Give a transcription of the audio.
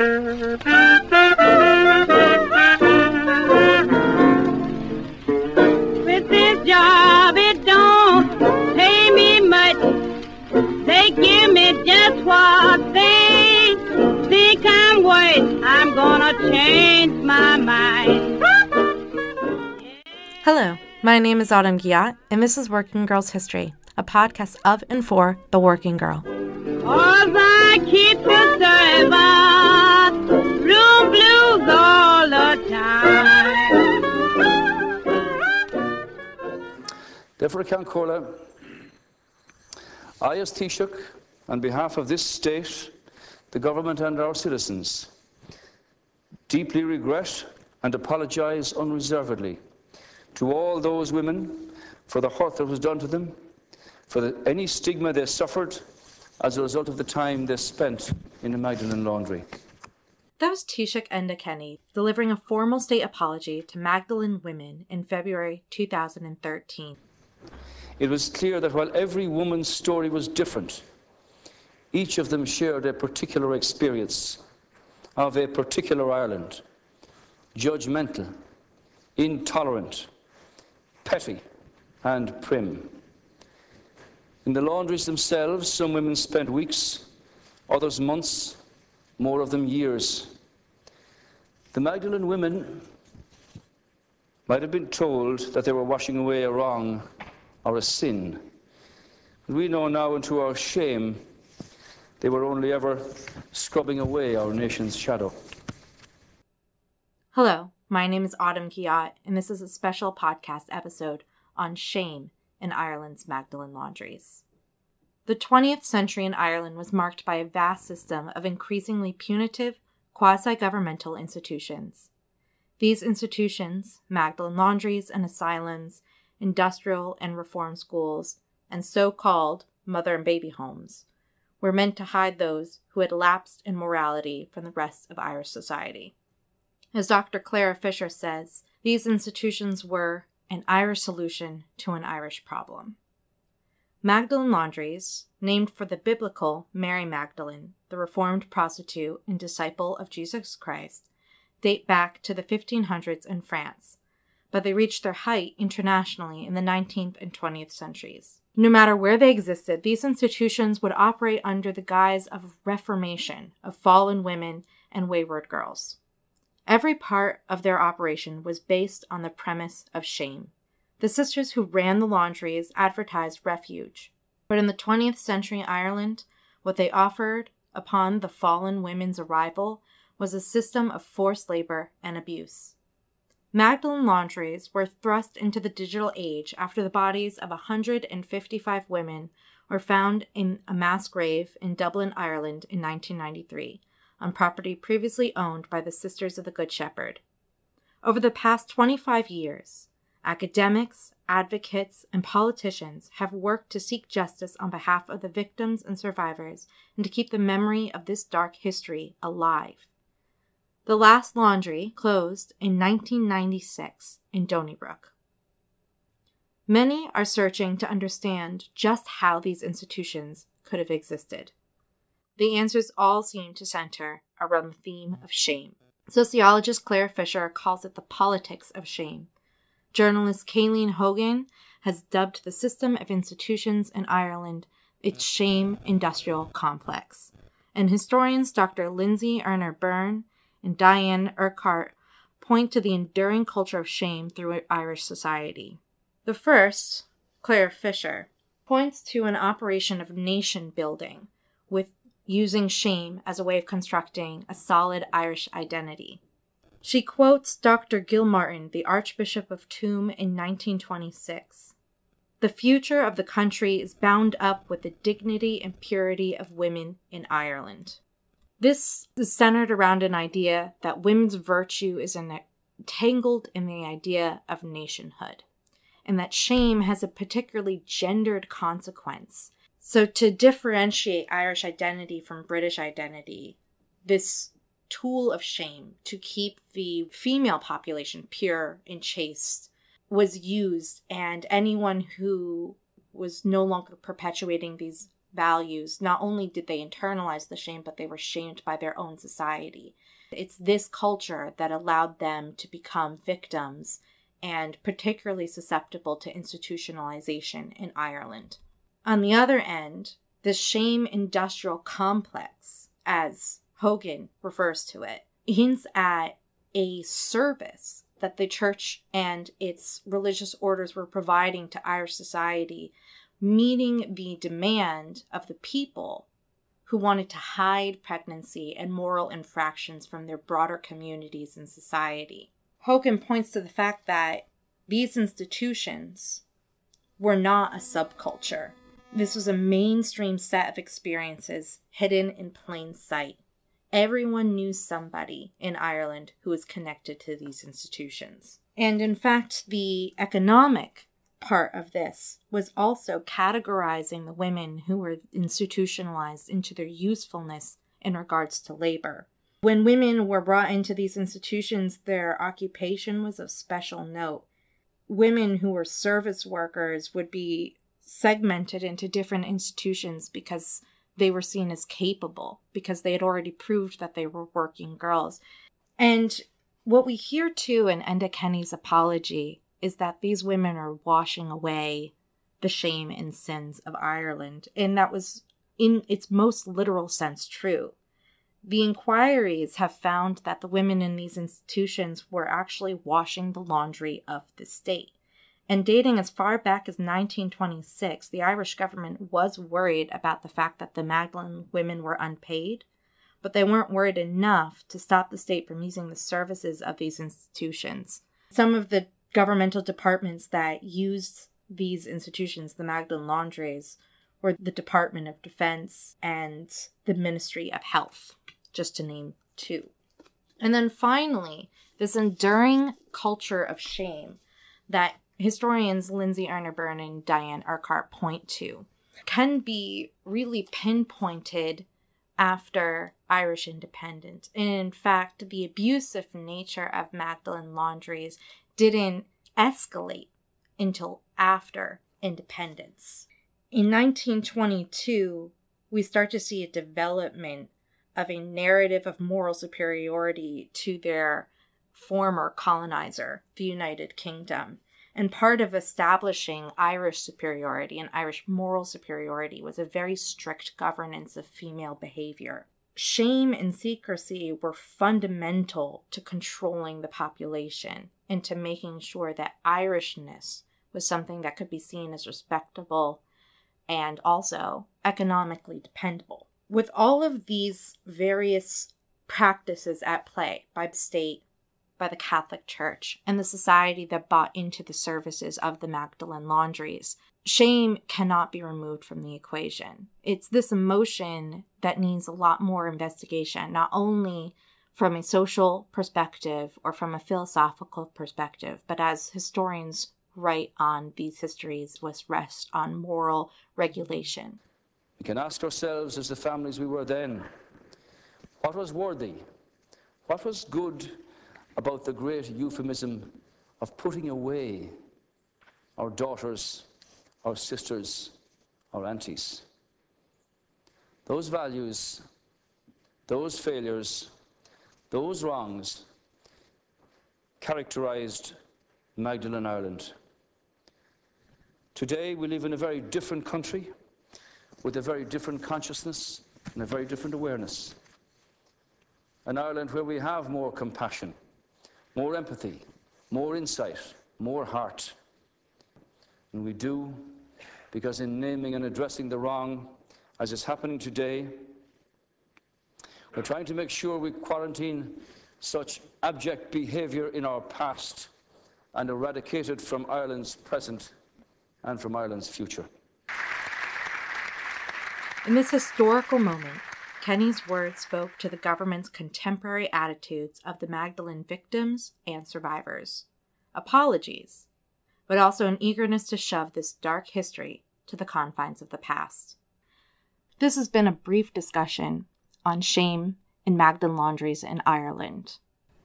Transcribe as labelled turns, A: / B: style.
A: With this job, it don't pay me much. They give me just what they think I'm worth. I'm gonna change my mind.
B: Hello, my name is Autumn Giat, and this is Working Girls History, a podcast of and for the working girl.
A: Cause I keep the
C: Therefore, Cola, I, as Taoiseach, on behalf of this state, the government, and our citizens, deeply regret and apologise unreservedly to all those women for the hurt that was done to them, for the, any stigma they suffered as a result of the time they spent in the Magdalen laundry.
B: That was Taoiseach Enda Kenny delivering a formal state apology to Magdalen women in February 2013.
C: It was clear that while every woman's story was different, each of them shared a particular experience of a particular Ireland judgmental, intolerant, petty, and prim. In the laundries themselves, some women spent weeks, others months, more of them years. The Magdalen women might have been told that they were washing away a wrong or a sin. But we know now, and to our shame, they were only ever scrubbing away our nation's shadow.
B: Hello, my name is Autumn Kiat, and this is a special podcast episode on shame in Ireland's Magdalen laundries. The 20th century in Ireland was marked by a vast system of increasingly punitive, quasi governmental institutions. These institutions, Magdalen laundries and asylums, industrial and reform schools, and so called mother and baby homes, were meant to hide those who had lapsed in morality from the rest of Irish society. As Dr. Clara Fischer says, these institutions were an Irish solution to an Irish problem. Magdalen Laundries, named for the biblical Mary Magdalene, the reformed prostitute and disciple of Jesus Christ, date back to the 1500s in France, but they reached their height internationally in the 19th and 20th centuries. No matter where they existed, these institutions would operate under the guise of reformation of fallen women and wayward girls. Every part of their operation was based on the premise of shame. The sisters who ran the laundries advertised refuge, but in the 20th century Ireland, what they offered upon the fallen women's arrival was a system of forced labor and abuse. Magdalen laundries were thrust into the digital age after the bodies of 155 women were found in a mass grave in Dublin, Ireland in 1993, on property previously owned by the Sisters of the Good Shepherd. Over the past 25 years, academics, advocates, and politicians have worked to seek justice on behalf of the victims and survivors and to keep the memory of this dark history alive. The last laundry closed in 1996 in Donnybrook. Many are searching to understand just how these institutions could have existed. The answers all seem to center around the theme of shame. Sociologist Claire Fischer calls it the politics of shame. Journalist Caelainn Hogan has dubbed the system of institutions in Ireland its shame industrial complex. And historians Dr. Lindsey Earner-Byrne and Diane Urquhart point to the enduring culture of shame through Irish society. The first, Claire Fischer, points to an operation of nation building with using shame as a way of constructing a solid Irish identity. She quotes Dr. Gilmartin, the Archbishop of Tuam, in 1926. The future of the country is bound up with the dignity and purity of women in Ireland. This is centered around an idea that women's virtue is entangled in the idea of nationhood, and that shame has a particularly gendered consequence. So, to differentiate Irish identity from British identity, this tool of shame to keep the female population pure and chaste was used, and anyone who was no longer perpetuating these values, not only did they internalize the shame, but they were shamed by their own society. It's this culture that allowed them to become victims and particularly susceptible to institutionalization in Ireland. On the other end, the shame industrial complex, as Hogan refers to it, hints at a service that the church and its religious orders were providing to Irish society, meeting the demand of the people who wanted to hide pregnancy and moral infractions from their broader communities and society. Hogan points to the fact that these institutions were not a subculture. This was a mainstream set of experiences hidden in plain sight. Everyone knew somebody in Ireland who was connected to these institutions. And in fact, the economic part of this was also categorizing the women who were institutionalized into their usefulness in regards to labor. When women were brought into these institutions, their occupation was of special note. Women who were service workers would be segmented into different institutions because they were seen as capable, because they had already proved that they were working girls. And what we hear too in Enda Kenny's apology is that these women are washing away the shame and sins of Ireland. And that was, in its most literal sense, true. The inquiries have found that the women in these institutions were actually washing the laundry of the state. And dating as far back as 1926, the Irish government was worried about the fact that the Magdalen women were unpaid, but they weren't worried enough to stop the state from using the services of these institutions. Some of the governmental departments that used these institutions, the Magdalen Laundries, were the Department of Defense and the Ministry of Health, just to name two. And then finally, this enduring culture of shame that historians Lindsey Earner-Byrne and Diane Urquhart point to can be really pinpointed after Irish independence. And in fact, the abusive nature of Magdalen laundries didn't escalate until after independence. In 1922, we start to see a development of a narrative of moral superiority to their former colonizer, the United Kingdom. And part of establishing Irish superiority and Irish moral superiority was a very strict governance of female behavior shame and secrecy were fundamental to controlling the population and to making sure that Irishness was something that could be seen as respectable and also economically dependable. With all of these various practices at play by state, by the Catholic Church, and the society that bought into the services of the Magdalen laundries, shame cannot be removed from the equation. It's this emotion that needs a lot more investigation, not only from a social perspective or from a philosophical perspective, but as historians write on these histories with rest on moral regulation.
C: We can ask ourselves, as the families we were then, what was worthy? What was good about the great euphemism of putting away our daughters our sisters, our aunties. Those values, those failures, those wrongs characterized Magdalen Ireland. Today we live in a very different country with a very different consciousness and a very different awareness. An Ireland where we have more compassion, more empathy, more insight, more heart. And we do because in naming and addressing the wrong, as is happening today, we're trying to make sure we quarantine such abject behaviour in our past and eradicate it from Ireland's present and from Ireland's future.
B: In this historical moment, Kenny's words spoke to the government's contemporary attitudes of the Magdalen victims and survivors. Apologies but also an eagerness to shove this dark history to the confines of the past. This has been a brief discussion on shame in Magdalen laundries in Ireland.